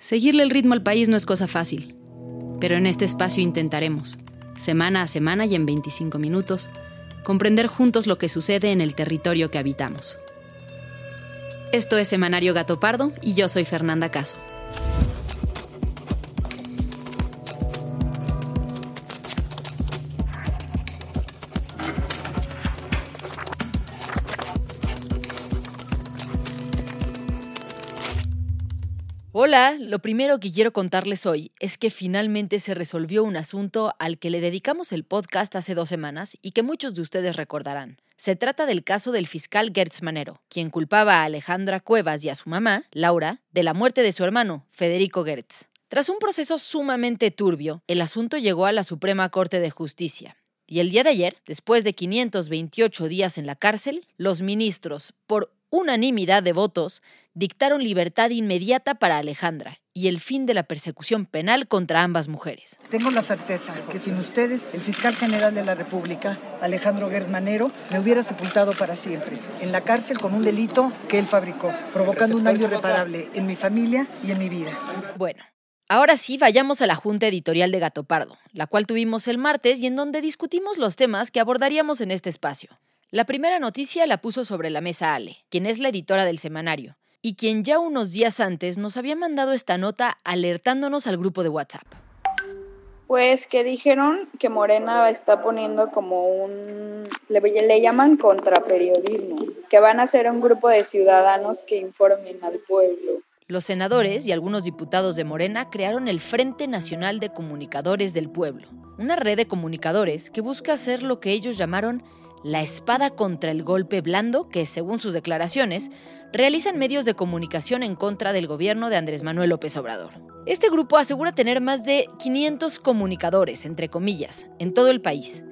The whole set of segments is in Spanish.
Seguirle el ritmo al país no es cosa fácil, pero en este espacio intentaremos, semana a semana y en 25 minutos, comprender juntos lo que sucede en el territorio que habitamos. Esto es Semanario Gato Pardo y yo soy Fernanda Caso. Hola, lo primero que quiero contarles hoy es que finalmente se resolvió un asunto al que le dedicamos el podcast hace dos semanas y que muchos de ustedes recordarán. Se trata del caso del fiscal Gertz Manero, quien culpaba a Alejandra Cuevas y a su mamá, Laura, de la muerte de su hermano, Federico Gertz. Tras un proceso sumamente turbio, el asunto llegó a la Suprema Corte de Justicia. Y el día de ayer, después de 528 días en la cárcel, los ministros, por unanimidad de votos, dictaron libertad inmediata para Alejandra y el fin de la persecución penal contra ambas mujeres. Tengo la certeza que sin ustedes, el fiscal general de la República, Alejandro Manero, me hubiera sepultado para siempre, en la cárcel con un delito que él fabricó, provocando un daño irreparable en mi familia y en mi vida. Bueno, Ahora sí, vayamos a la junta editorial de Gato Pardo, la cual tuvimos el martes y en donde discutimos los temas que abordaríamos en este espacio. La primera noticia la puso sobre la mesa Ale, quien es la editora del semanario, y quien ya unos días antes nos había mandado esta nota alertándonos al grupo de WhatsApp. Pues que dijeron que Morena está poniendo como un, le, le llaman contraperiodismo, que van a ser un grupo de ciudadanos que informen al pueblo. Los senadores y algunos diputados de Morena crearon el Frente Nacional de Comunicadores del Pueblo, una red de comunicadores que busca hacer lo que ellos llamaron la espada contra el golpe blando que, según sus declaraciones, realizan medios de comunicación en contra del gobierno de Andrés Manuel López Obrador. Este grupo asegura tener más de 500 comunicadores, entre comillas, en todo el país.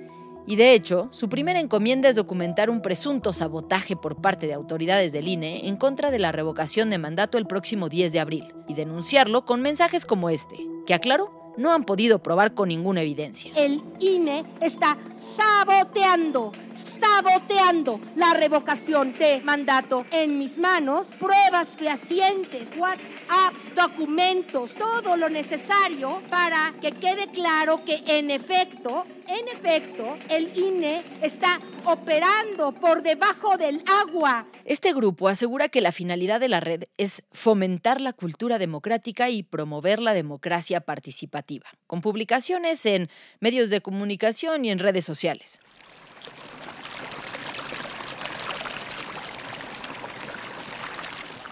Y de hecho, su primera encomienda es documentar un presunto sabotaje por parte de autoridades del INE en contra de la revocación de mandato el próximo 10 de abril, y denunciarlo con mensajes como este, que aclaro, no han podido probar con ninguna evidencia. El INE está saboteando saboteando la revocación de mandato. En mis manos, pruebas fehacientes, WhatsApps, documentos, todo lo necesario para que quede claro que en efecto, en efecto, el INE está operando por debajo del agua. Este grupo asegura que la finalidad de la red es fomentar la cultura democrática y promover la democracia participativa, con publicaciones en medios de comunicación y en redes sociales.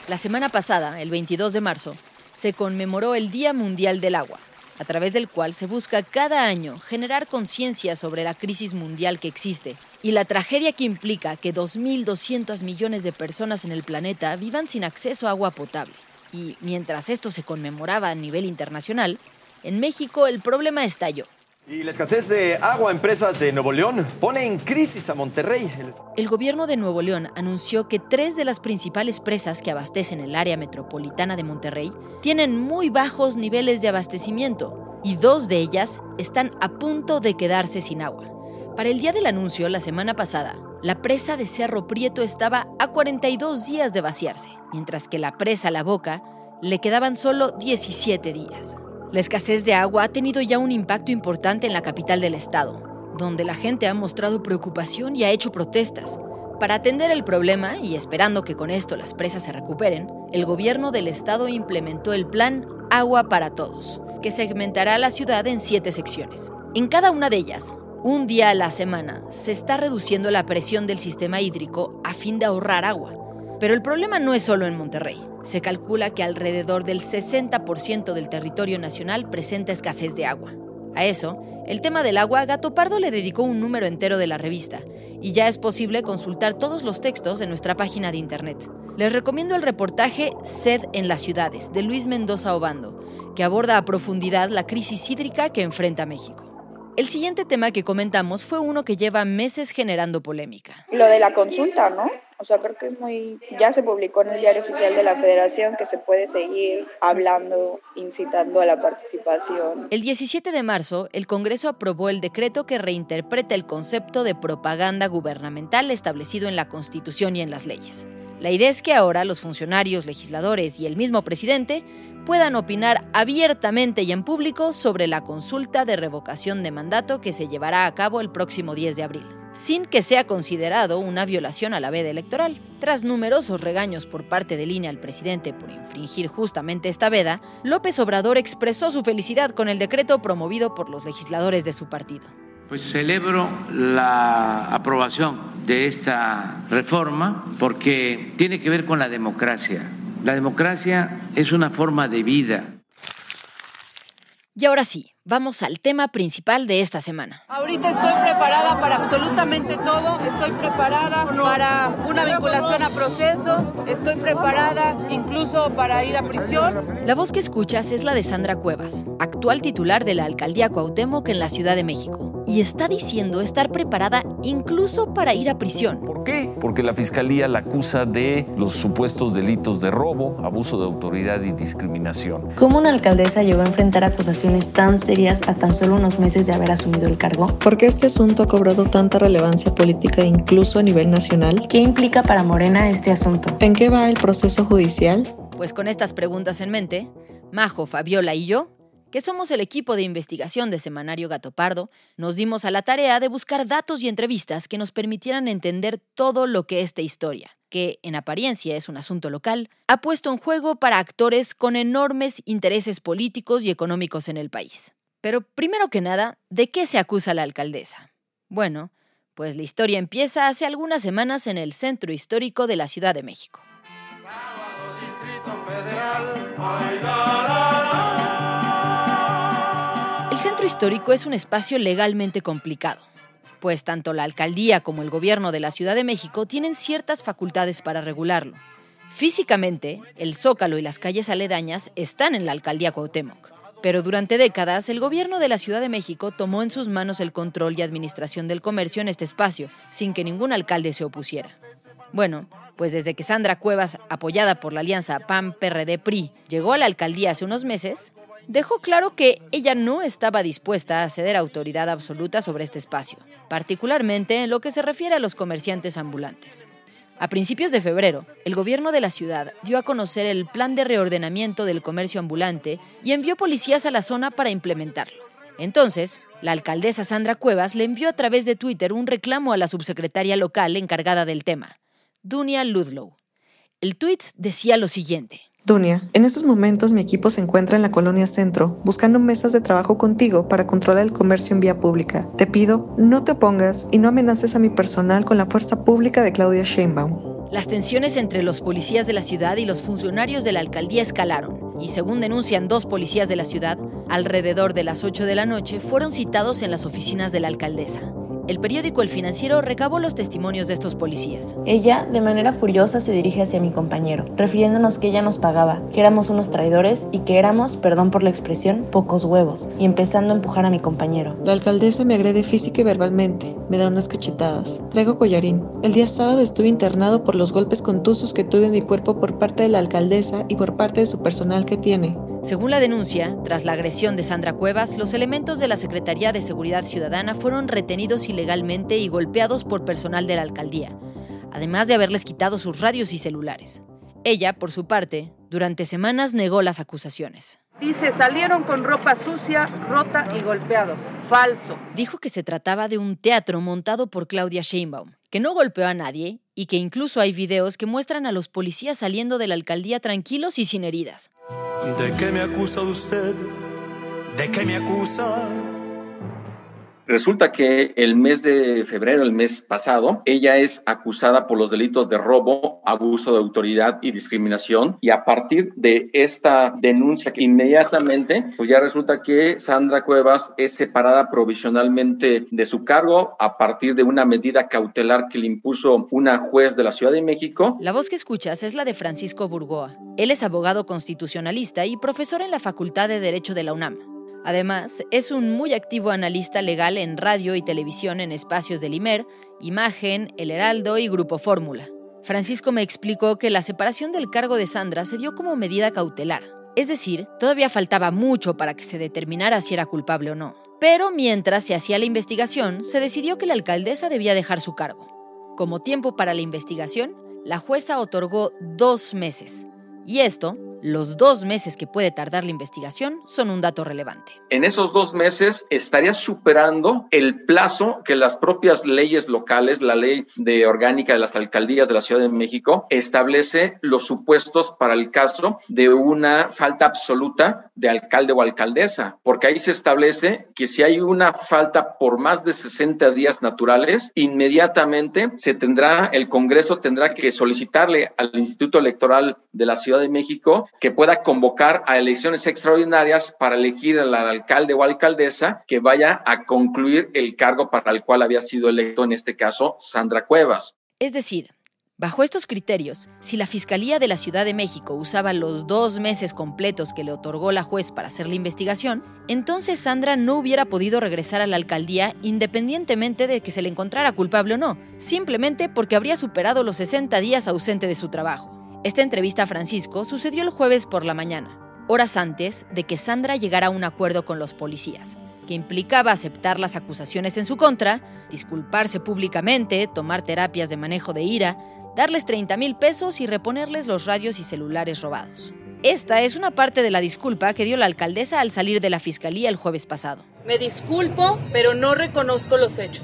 La semana pasada, el 22 de marzo, se conmemoró el Día Mundial del Agua, a través del cual se busca cada año generar conciencia sobre la crisis mundial que existe y la tragedia que implica que 2.200 millones de personas en el planeta vivan sin acceso a agua potable. Y mientras esto se conmemoraba a nivel internacional, en México el problema estalló. Y la escasez de agua en empresas de Nuevo León pone en crisis a Monterrey. El gobierno de Nuevo León anunció que tres de las principales presas que abastecen el área metropolitana de Monterrey tienen muy bajos niveles de abastecimiento y dos de ellas están a punto de quedarse sin agua. Para el día del anuncio, la semana pasada, la presa de Cerro Prieto estaba a 42 días de vaciarse, mientras que la presa La Boca le quedaban solo 17 días. La escasez de agua ha tenido ya un impacto importante en la capital del estado, donde la gente ha mostrado preocupación y ha hecho protestas. Para atender el problema y esperando que con esto las presas se recuperen, el gobierno del estado implementó el plan Agua para Todos, que segmentará la ciudad en siete secciones. En cada una de ellas, un día a la semana, se está reduciendo la presión del sistema hídrico a fin de ahorrar agua. Pero el problema no es solo en Monterrey. Se calcula que alrededor del 60% del territorio nacional presenta escasez de agua. A eso, el tema del agua, Gato Pardo le dedicó un número entero de la revista, y ya es posible consultar todos los textos en nuestra página de internet. Les recomiendo el reportaje Sed en las ciudades, de Luis Mendoza Obando, que aborda a profundidad la crisis hídrica que enfrenta México. El siguiente tema que comentamos fue uno que lleva meses generando polémica. Lo de la consulta, ¿no? O sea, creo que es muy... Ya se publicó en el diario oficial de la federación que se puede seguir hablando, incitando a la participación. El 17 de marzo, el Congreso aprobó el decreto que reinterpreta el concepto de propaganda gubernamental establecido en la Constitución y en las leyes. La idea es que ahora los funcionarios, legisladores y el mismo presidente puedan opinar abiertamente y en público sobre la consulta de revocación de mandato que se llevará a cabo el próximo 10 de abril, sin que sea considerado una violación a la veda electoral. Tras numerosos regaños por parte de línea al presidente por infringir justamente esta veda, López Obrador expresó su felicidad con el decreto promovido por los legisladores de su partido. Pues celebro la aprobación de esta reforma porque tiene que ver con la democracia. La democracia es una forma de vida. Y ahora sí, vamos al tema principal de esta semana. Ahorita estoy preparada para absolutamente todo. Estoy preparada para una vinculación a proceso. Estoy preparada incluso para ir a prisión. La voz que escuchas es la de Sandra Cuevas, actual titular de la alcaldía Cuauhtémoc en la Ciudad de México y está diciendo estar preparada incluso para ir a prisión. ¿Por qué? Porque la fiscalía la acusa de los supuestos delitos de robo, abuso de autoridad y discriminación. ¿Cómo una alcaldesa llegó a enfrentar acusaciones tan serias a tan solo unos meses de haber asumido el cargo? ¿Por qué este asunto ha cobrado tanta relevancia política incluso a nivel nacional? ¿Qué implica para Morena este asunto? ¿En qué va el proceso judicial? Pues con estas preguntas en mente, Majo, Fabiola y yo que somos el equipo de investigación de Semanario Gato Pardo, nos dimos a la tarea de buscar datos y entrevistas que nos permitieran entender todo lo que esta historia, que en apariencia es un asunto local, ha puesto en juego para actores con enormes intereses políticos y económicos en el país. Pero primero que nada, ¿de qué se acusa la alcaldesa? Bueno, pues la historia empieza hace algunas semanas en el centro histórico de la Ciudad de México. El centro histórico es un espacio legalmente complicado, pues tanto la alcaldía como el gobierno de la Ciudad de México tienen ciertas facultades para regularlo. Físicamente, el Zócalo y las calles aledañas están en la alcaldía Cuauhtémoc, pero durante décadas el gobierno de la Ciudad de México tomó en sus manos el control y administración del comercio en este espacio, sin que ningún alcalde se opusiera. Bueno, pues desde que Sandra Cuevas, apoyada por la alianza PAN-PRD-PRI, llegó a la alcaldía hace unos meses, dejó claro que ella no estaba dispuesta a ceder autoridad absoluta sobre este espacio, particularmente en lo que se refiere a los comerciantes ambulantes. A principios de febrero, el gobierno de la ciudad dio a conocer el plan de reordenamiento del comercio ambulante y envió policías a la zona para implementarlo. Entonces, la alcaldesa Sandra Cuevas le envió a través de Twitter un reclamo a la subsecretaria local encargada del tema, Dunia Ludlow. El tuit decía lo siguiente. Dunia, en estos momentos mi equipo se encuentra en la colonia Centro, buscando mesas de trabajo contigo para controlar el comercio en vía pública. Te pido, no te opongas y no amenaces a mi personal con la fuerza pública de Claudia Sheinbaum. Las tensiones entre los policías de la ciudad y los funcionarios de la alcaldía escalaron, y según denuncian dos policías de la ciudad, alrededor de las 8 de la noche fueron citados en las oficinas de la alcaldesa. El periódico El Financiero recabó los testimonios de estos policías. Ella, de manera furiosa, se dirige hacia mi compañero, refiriéndonos que ella nos pagaba, que éramos unos traidores y que éramos, perdón por la expresión, pocos huevos, y empezando a empujar a mi compañero. La alcaldesa me agrede física y verbalmente, me da unas cachetadas. Traigo collarín. El día sábado estuve internado por los golpes contusos que tuve en mi cuerpo por parte de la alcaldesa y por parte de su personal que tiene. Según la denuncia, tras la agresión de Sandra Cuevas, los elementos de la Secretaría de Seguridad Ciudadana fueron retenidos ilegalmente y golpeados por personal de la alcaldía, además de haberles quitado sus radios y celulares. Ella, por su parte, durante semanas negó las acusaciones. Dice, salieron con ropa sucia, rota y golpeados. Falso. Dijo que se trataba de un teatro montado por Claudia Sheinbaum, que no golpeó a nadie y que incluso hay videos que muestran a los policías saliendo de la alcaldía tranquilos y sin heridas. ¿De qué me acusa usted? ¿De qué me acusa? Resulta que el mes de febrero, el mes pasado, ella es acusada por los delitos de robo, abuso de autoridad y discriminación. Y a partir de esta denuncia, inmediatamente, pues ya resulta que Sandra Cuevas es separada provisionalmente de su cargo a partir de una medida cautelar que le impuso una juez de la Ciudad de México. La voz que escuchas es la de Francisco Burgoa. Él es abogado constitucionalista y profesor en la Facultad de Derecho de la UNAM. Además, es un muy activo analista legal en radio y televisión en espacios del IMER, Imagen, El Heraldo y Grupo Fórmula. Francisco me explicó que la separación del cargo de Sandra se dio como medida cautelar. Es decir, todavía faltaba mucho para que se determinara si era culpable o no. Pero mientras se hacía la investigación, se decidió que la alcaldesa debía dejar su cargo. Como tiempo para la investigación, la jueza otorgó dos meses. Y esto los dos meses que puede tardar la investigación son un dato relevante. En esos dos meses estaría superando el plazo que las propias leyes locales, la ley de orgánica de las alcaldías de la Ciudad de México, establece los supuestos para el caso de una falta absoluta de alcalde o alcaldesa, porque ahí se establece que si hay una falta por más de 60 días naturales, inmediatamente se tendrá, el Congreso tendrá que solicitarle al Instituto Electoral de la Ciudad de México que pueda convocar a elecciones extraordinarias para elegir al alcalde o alcaldesa que vaya a concluir el cargo para el cual había sido electo, en este caso, Sandra Cuevas. Es decir, Bajo estos criterios, si la Fiscalía de la Ciudad de México usaba los dos meses completos que le otorgó la juez para hacer la investigación, entonces Sandra no hubiera podido regresar a la alcaldía independientemente de que se le encontrara culpable o no, simplemente porque habría superado los 60 días ausente de su trabajo. Esta entrevista a Francisco sucedió el jueves por la mañana, horas antes de que Sandra llegara a un acuerdo con los policías, que implicaba aceptar las acusaciones en su contra, disculparse públicamente, tomar terapias de manejo de ira, darles 30 mil pesos y reponerles los radios y celulares robados. Esta es una parte de la disculpa que dio la alcaldesa al salir de la fiscalía el jueves pasado. Me disculpo, pero no reconozco los hechos.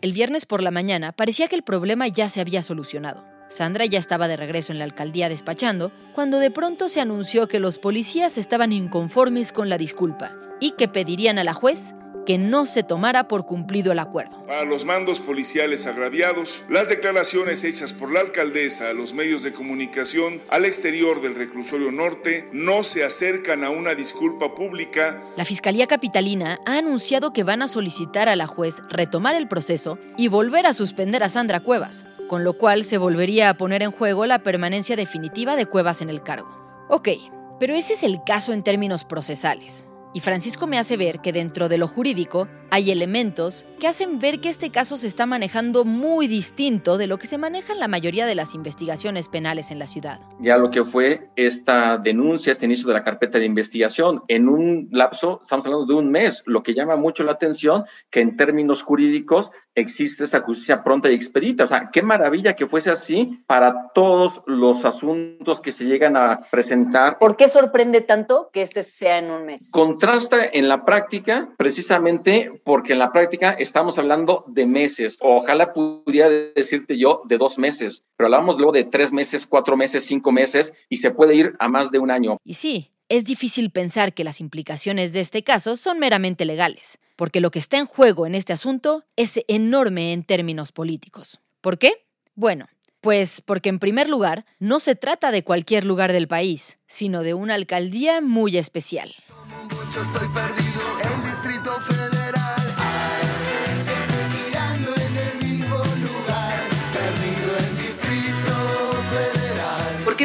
El viernes por la mañana parecía que el problema ya se había solucionado. Sandra ya estaba de regreso en la alcaldía despachando cuando de pronto se anunció que los policías estaban inconformes con la disculpa y que pedirían a la juez que no se tomara por cumplido el acuerdo. Para los mandos policiales agraviados, las declaraciones hechas por la alcaldesa a los medios de comunicación al exterior del reclusorio norte no se acercan a una disculpa pública. La Fiscalía Capitalina ha anunciado que van a solicitar a la juez retomar el proceso y volver a suspender a Sandra Cuevas, con lo cual se volvería a poner en juego la permanencia definitiva de Cuevas en el cargo. Ok, pero ese es el caso en términos procesales. Y Francisco me hace ver que dentro de lo jurídico hay elementos que hacen ver que este caso se está manejando muy distinto de lo que se maneja en la mayoría de las investigaciones penales en la ciudad. Ya lo que fue esta denuncia, este inicio de la carpeta de investigación, en un lapso, estamos hablando de un mes, lo que llama mucho la atención, que en términos jurídicos existe esa justicia pronta y expedita. O sea, qué maravilla que fuese así para todos los asuntos que se llegan a presentar. ¿Por qué sorprende tanto que este sea en un mes? Contrasta en la práctica precisamente porque en la práctica estamos hablando de meses. Ojalá pudiera decirte yo de dos meses, pero hablamos luego de tres meses, cuatro meses, cinco meses y se puede ir a más de un año. Y sí, es difícil pensar que las implicaciones de este caso son meramente legales, porque lo que está en juego en este asunto es enorme en términos políticos. ¿Por qué? Bueno, pues porque en primer lugar, no se trata de cualquier lugar del país, sino de una alcaldía muy especial.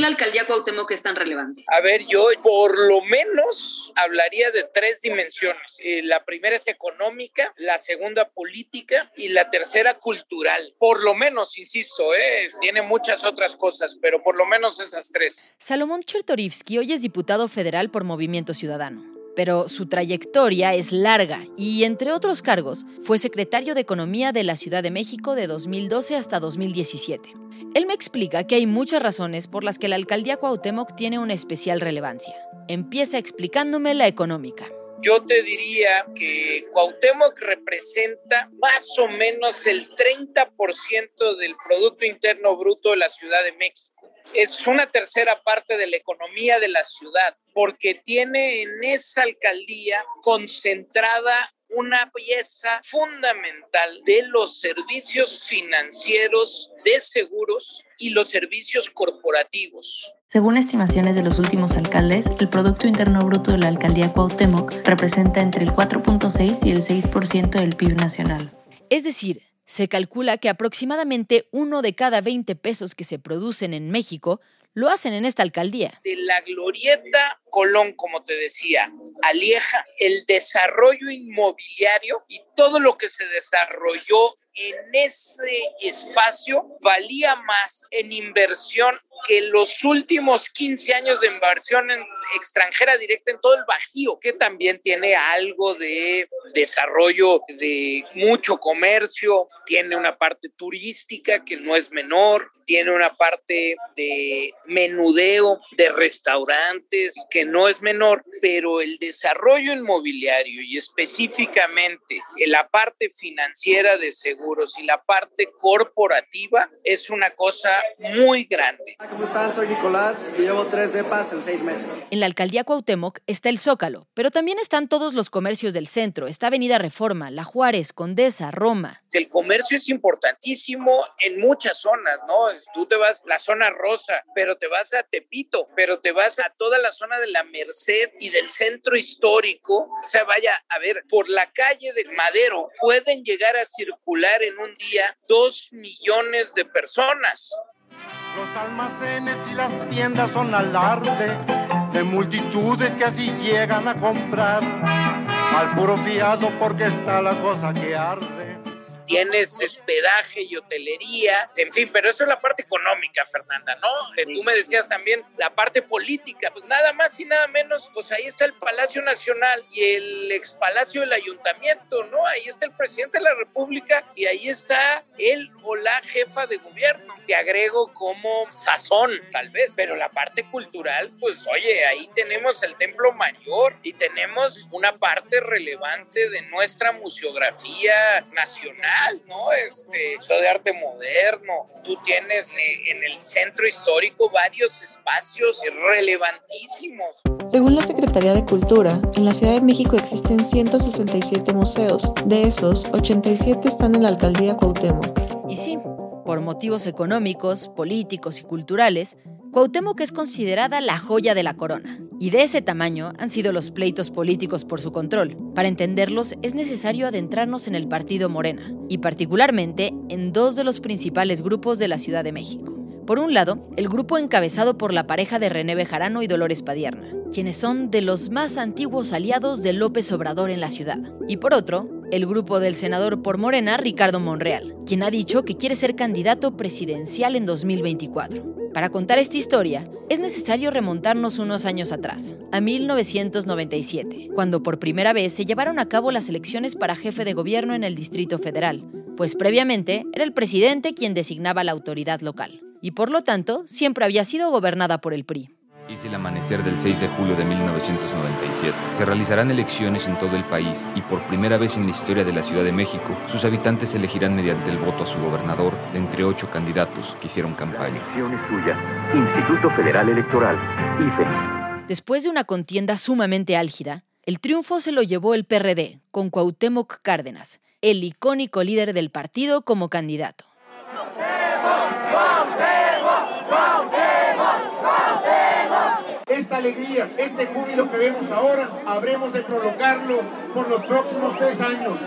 La alcaldía Cuauhtémoc es tan relevante? A ver, yo por lo menos hablaría de tres dimensiones. Eh, la primera es económica, la segunda política y la tercera cultural. Por lo menos, insisto, eh, tiene muchas otras cosas, pero por lo menos esas tres. Salomón Chertorivsky hoy es diputado federal por Movimiento Ciudadano pero su trayectoria es larga y, entre otros cargos, fue secretario de Economía de la Ciudad de México de 2012 hasta 2017. Él me explica que hay muchas razones por las que la alcaldía Cuauhtémoc tiene una especial relevancia. Empieza explicándome la económica. Yo te diría que Cuauhtémoc representa más o menos el 30% del Producto Interno Bruto de la Ciudad de México es una tercera parte de la economía de la ciudad, porque tiene en esa alcaldía concentrada una pieza fundamental de los servicios financieros de seguros y los servicios corporativos. Según estimaciones de los últimos alcaldes, el Producto Interno Bruto de la alcaldía Cuauhtémoc representa entre el 4.6 y el 6% del PIB nacional. Es decir, se calcula que aproximadamente uno de cada 20 pesos que se producen en México lo hacen en esta alcaldía. De la glorieta Colón, como te decía, Alieja, el desarrollo inmobiliario y todo lo que se desarrolló en ese espacio valía más en inversión que los últimos 15 años de inversión extranjera directa en todo el Bajío, que también tiene algo de desarrollo de mucho comercio, tiene una parte turística que no es menor, tiene una parte de menudeo de restaurantes que no es menor, pero el desarrollo inmobiliario y específicamente la parte financiera de seguros y la parte corporativa es una cosa muy grande. ¿Cómo están? Soy Nicolás y llevo tres depas en seis meses. En la alcaldía Cuauhtémoc está el Zócalo, pero también están todos los comercios del centro. Está Avenida Reforma, La Juárez, Condesa, Roma. El comercio es importantísimo en muchas zonas, ¿no? Tú te vas a la zona rosa, pero te vas a Tepito, pero te vas a toda la zona de la Merced y del centro histórico. O sea, vaya, a ver, por la calle de Madero pueden llegar a circular en un día dos millones de personas. Los almacenes y las tiendas son alarde de multitudes que así llegan a comprar. Al puro fiado porque está la cosa que arde tienes hospedaje y hotelería, en fin, pero eso es la parte económica, Fernanda, ¿no? Tú me decías también la parte política, pues nada más y nada menos, pues ahí está el Palacio Nacional y el ex Palacio del Ayuntamiento, ¿no? Ahí está el presidente de la República y ahí está él o la jefa de gobierno. Te agrego como sazón, tal vez, pero la parte cultural, pues oye, ahí tenemos el Templo Mayor y tenemos una parte relevante de nuestra museografía nacional ¿no? Este, de arte moderno. Tú tienes eh, en el centro histórico varios espacios relevantísimos. Según la Secretaría de Cultura, en la Ciudad de México existen 167 museos. De esos, 87 están en la alcaldía Cuauhtémoc. Y sí, por motivos económicos, políticos y culturales, Cuauhtémoc es considerada la joya de la corona. Y de ese tamaño han sido los pleitos políticos por su control. Para entenderlos es necesario adentrarnos en el partido Morena, y particularmente en dos de los principales grupos de la Ciudad de México. Por un lado, el grupo encabezado por la pareja de René Bejarano y Dolores Padierna, quienes son de los más antiguos aliados de López Obrador en la ciudad. Y por otro, el grupo del senador por Morena, Ricardo Monreal, quien ha dicho que quiere ser candidato presidencial en 2024. Para contar esta historia, es necesario remontarnos unos años atrás, a 1997, cuando por primera vez se llevaron a cabo las elecciones para jefe de gobierno en el Distrito Federal, pues previamente era el presidente quien designaba la autoridad local, y por lo tanto siempre había sido gobernada por el PRI. Es el amanecer del 6 de julio de 1997. Se realizarán elecciones en todo el país y por primera vez en la historia de la Ciudad de México, sus habitantes elegirán mediante el voto a su gobernador de entre ocho candidatos que hicieron campaña. elección es tuya. Instituto Federal Electoral, IFE. Después de una contienda sumamente álgida, el triunfo se lo llevó el PRD, con Cuauhtémoc Cárdenas, el icónico líder del partido como candidato. Esta alegría, este júbilo que vemos ahora, habremos de prolongarlo por los próximos tres años.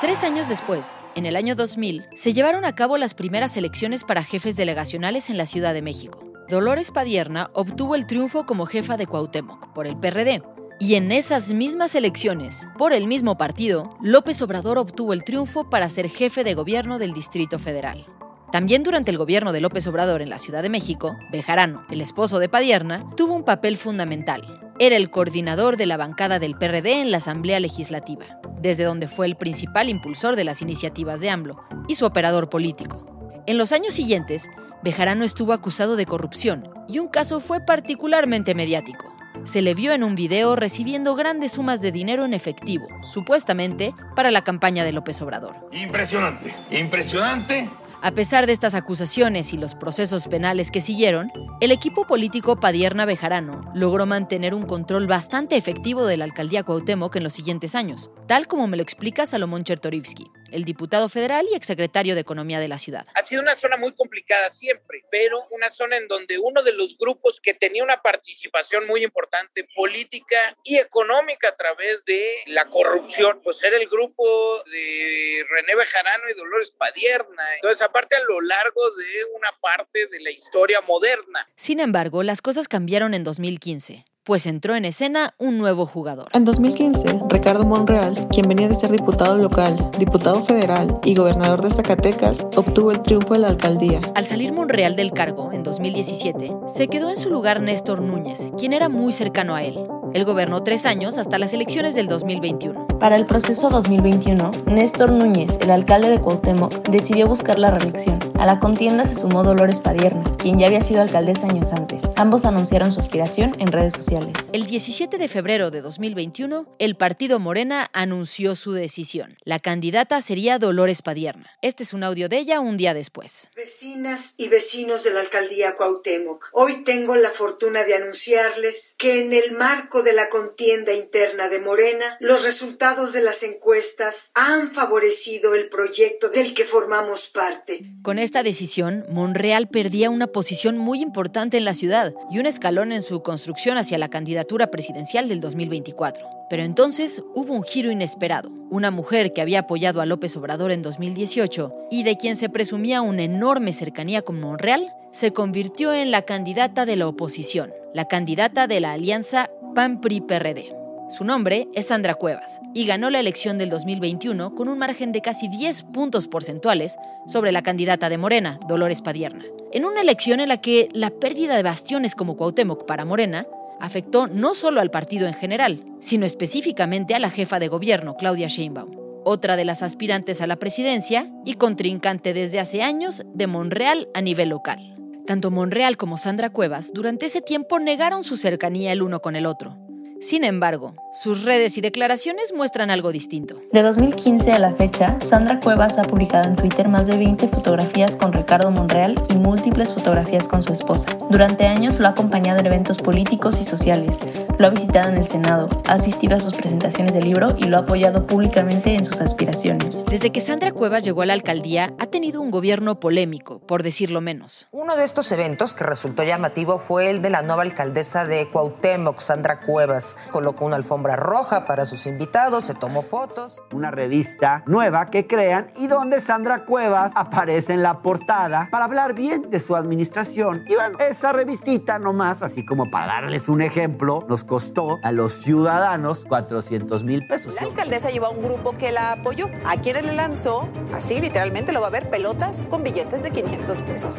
Tres años después, en el año 2000, se llevaron a cabo las primeras elecciones para jefes delegacionales en la Ciudad de México. Dolores Padierna obtuvo el triunfo como jefa de Cuauhtémoc por el PRD. Y en esas mismas elecciones, por el mismo partido, López Obrador obtuvo el triunfo para ser jefe de gobierno del Distrito Federal. También durante el gobierno de López Obrador en la Ciudad de México, Bejarano, el esposo de Padierna, tuvo un papel fundamental. Era el coordinador de la bancada del PRD en la Asamblea Legislativa, desde donde fue el principal impulsor de las iniciativas de AMLO y su operador político. En los años siguientes, Bejarano estuvo acusado de corrupción y un caso fue particularmente mediático. Se le vio en un video recibiendo grandes sumas de dinero en efectivo, supuestamente para la campaña de López Obrador. Impresionante, impresionante A pesar de estas acusaciones y los procesos penales que siguieron, el equipo político Padierna Bejarano logró mantener un control bastante efectivo de la alcaldía Cuauhtémoc en los siguientes años, tal como me lo explica Salomón Chertorivsky, el diputado federal y exsecretario de Economía de la ciudad. Ha sido una zona muy complicada siempre, pero una zona en donde uno de los grupos que tenía una participación muy importante política y económica a través de la corrupción, pues era el grupo de René Bejarano y Dolores Padierna. Entonces, aparte a lo largo de una parte de la historia moderna. Sin embargo, las cosas cambiaron en 2015 pues entró en escena un nuevo jugador. En 2015, Ricardo Monreal, quien venía de ser diputado local, diputado federal y gobernador de Zacatecas, obtuvo el triunfo de la alcaldía. Al salir Monreal del cargo en 2017, se quedó en su lugar Néstor Núñez, quien era muy cercano a él. Él gobernó tres años hasta las elecciones del 2021. Para el proceso 2021, Néstor Núñez, el alcalde de Cuauhtémoc, decidió buscar la reelección. A la contienda se sumó Dolores Padierna, quien ya había sido alcaldesa años antes. Ambos anunciaron su aspiración en redes sociales. El 17 de febrero de 2021, el partido Morena anunció su decisión. La candidata sería Dolores Padierna. Este es un audio de ella un día después. Vecinas y vecinos de la alcaldía Cuauhtémoc, hoy tengo la fortuna de anunciarles que en el marco de la contienda interna de Morena, los resultados de las encuestas han favorecido el proyecto del que formamos parte. Con esta decisión, Monreal perdía una posición muy importante en la ciudad y un escalón en su construcción hacia la candidatura presidencial del 2024. Pero entonces hubo un giro inesperado. Una mujer que había apoyado a López Obrador en 2018 y de quien se presumía una enorme cercanía con Monreal, se convirtió en la candidata de la oposición, la candidata de la alianza PAN-PRI-PRD. Su nombre es Sandra Cuevas y ganó la elección del 2021 con un margen de casi 10 puntos porcentuales sobre la candidata de Morena, Dolores Padierna. En una elección en la que la pérdida de bastiones como Cuauhtémoc para Morena afectó no solo al partido en general, sino específicamente a la jefa de gobierno, Claudia Sheinbaum, otra de las aspirantes a la presidencia y contrincante desde hace años de Monreal a nivel local. Tanto Monreal como Sandra Cuevas durante ese tiempo negaron su cercanía el uno con el otro. Sin embargo, sus redes y declaraciones muestran algo distinto. De 2015 a la fecha, Sandra Cuevas ha publicado en Twitter más de 20 fotografías con Ricardo Monreal y múltiples fotografías con su esposa. Durante años lo ha acompañado en eventos políticos y sociales, lo ha visitado en el Senado, ha asistido a sus presentaciones de libro y lo ha apoyado públicamente en sus aspiraciones. Desde que Sandra Cuevas llegó a la alcaldía, ha tenido un gobierno polémico, por decirlo menos. Uno de estos eventos que resultó llamativo fue el de la nueva alcaldesa de Cuauhtémoc, Sandra Cuevas. Colocó una alfombra roja para sus invitados, se tomó fotos. Una revista nueva que crean y donde Sandra Cuevas aparece en la portada para hablar bien de su administración. Y bueno, esa revistita nomás, así como para darles un ejemplo, nos costó a los ciudadanos 400 mil pesos. La alcaldesa lleva un grupo que la apoyó. A quienes le lanzó, así literalmente lo va a ver, pelotas con billetes de 500 pesos.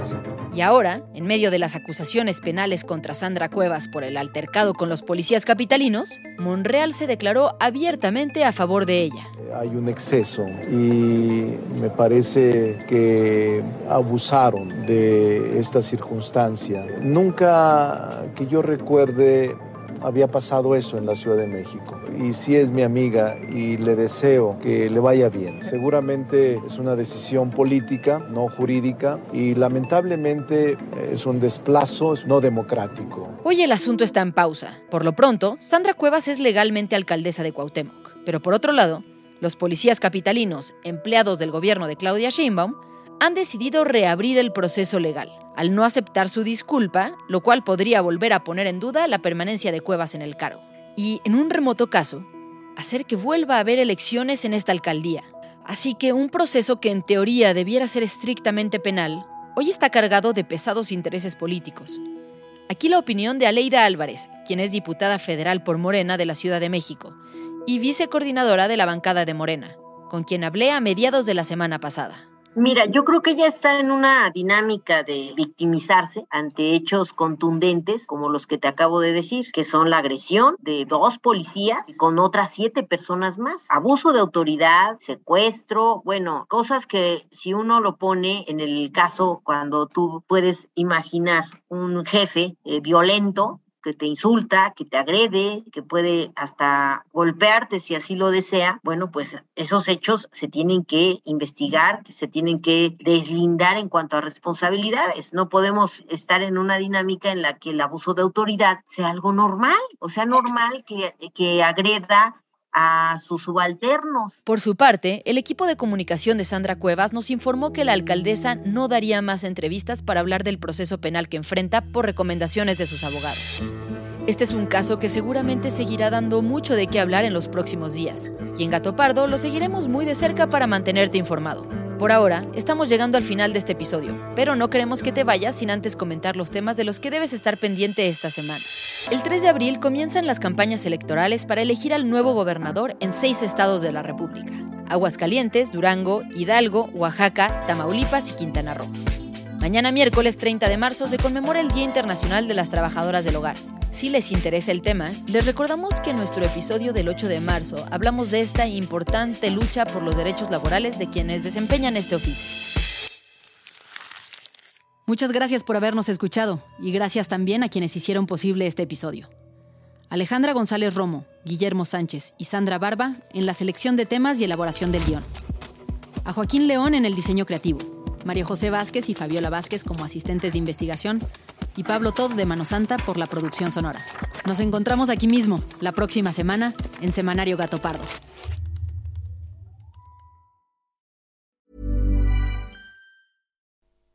Y ahora, en medio de las acusaciones penales contra Sandra Cuevas por el altercado con los policías capitalinos, Monreal se declaró abiertamente a favor de ella. Hay un exceso y me parece que abusaron de esta circunstancia. Nunca que yo recuerde había pasado eso en la Ciudad de México. Y sí es mi amiga y le deseo que le vaya bien. Seguramente es una decisión política, no jurídica, y lamentablemente es un desplazo no democrático. Hoy el asunto está en pausa. Por lo pronto, Sandra Cuevas es legalmente alcaldesa de Cuauhtémoc. Pero por otro lado, los policías capitalinos, empleados del gobierno de Claudia Sheinbaum, han decidido reabrir el proceso legal, al no aceptar su disculpa, lo cual podría volver a poner en duda la permanencia de Cuevas en el cargo. Y, en un remoto caso, hacer que vuelva a haber elecciones en esta alcaldía. Así que un proceso que en teoría debiera ser estrictamente penal, hoy está cargado de pesados intereses políticos. Aquí la opinión de Aleida Álvarez, quien es diputada federal por Morena de la Ciudad de México y vicecoordinadora de la bancada de Morena, con quien hablé a mediados de la semana pasada. Mira, yo creo que ella está en una dinámica de victimizarse ante hechos contundentes como los que te acabo de decir, que son la agresión de dos policías con otras siete personas más, abuso de autoridad, secuestro, bueno, cosas que si uno lo pone en el caso cuando tú puedes imaginar un jefe eh, violento, que te insulta, que te agrede, que puede hasta golpearte si así lo desea, bueno, pues esos hechos se tienen que investigar, se tienen que deslindar en cuanto a responsabilidades. No podemos estar en una dinámica en la que el abuso de autoridad sea algo normal, o sea, normal que, que agreda a sus subalternos. Por su parte, el equipo de comunicación de Sandra Cuevas nos informó que la alcaldesa no daría más entrevistas para hablar del proceso penal que enfrenta por recomendaciones de sus abogados. Este es un caso que seguramente seguirá dando mucho de qué hablar en los próximos días, y en Gato Pardo lo seguiremos muy de cerca para mantenerte informado. Por ahora, estamos llegando al final de este episodio, pero no queremos que te vayas sin antes comentar los temas de los que debes estar pendiente esta semana. El 3 de abril comienzan las campañas electorales para elegir al nuevo gobernador en seis estados de la República. Aguascalientes, Durango, Hidalgo, Oaxaca, Tamaulipas y Quintana Roo. Mañana miércoles 30 de marzo se conmemora el Día Internacional de las Trabajadoras del Hogar. Si les interesa el tema, les recordamos que en nuestro episodio del 8 de marzo hablamos de esta importante lucha por los derechos laborales de quienes desempeñan este oficio. Muchas gracias por habernos escuchado y gracias también a quienes hicieron posible este episodio. Alejandra González Romo, Guillermo Sánchez y Sandra Barba en la selección de temas y elaboración del guion. A Joaquín León en el diseño creativo. María José Vázquez y Fabiola Vázquez como asistentes de investigación y Pablo Todd de Mano Santa por la producción sonora. Nos encontramos aquí mismo, la próxima semana, en Semanario Gato Pardo.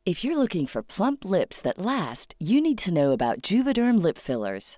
If you're looking for plump lips that last, you need to know about Juvederm lip fillers.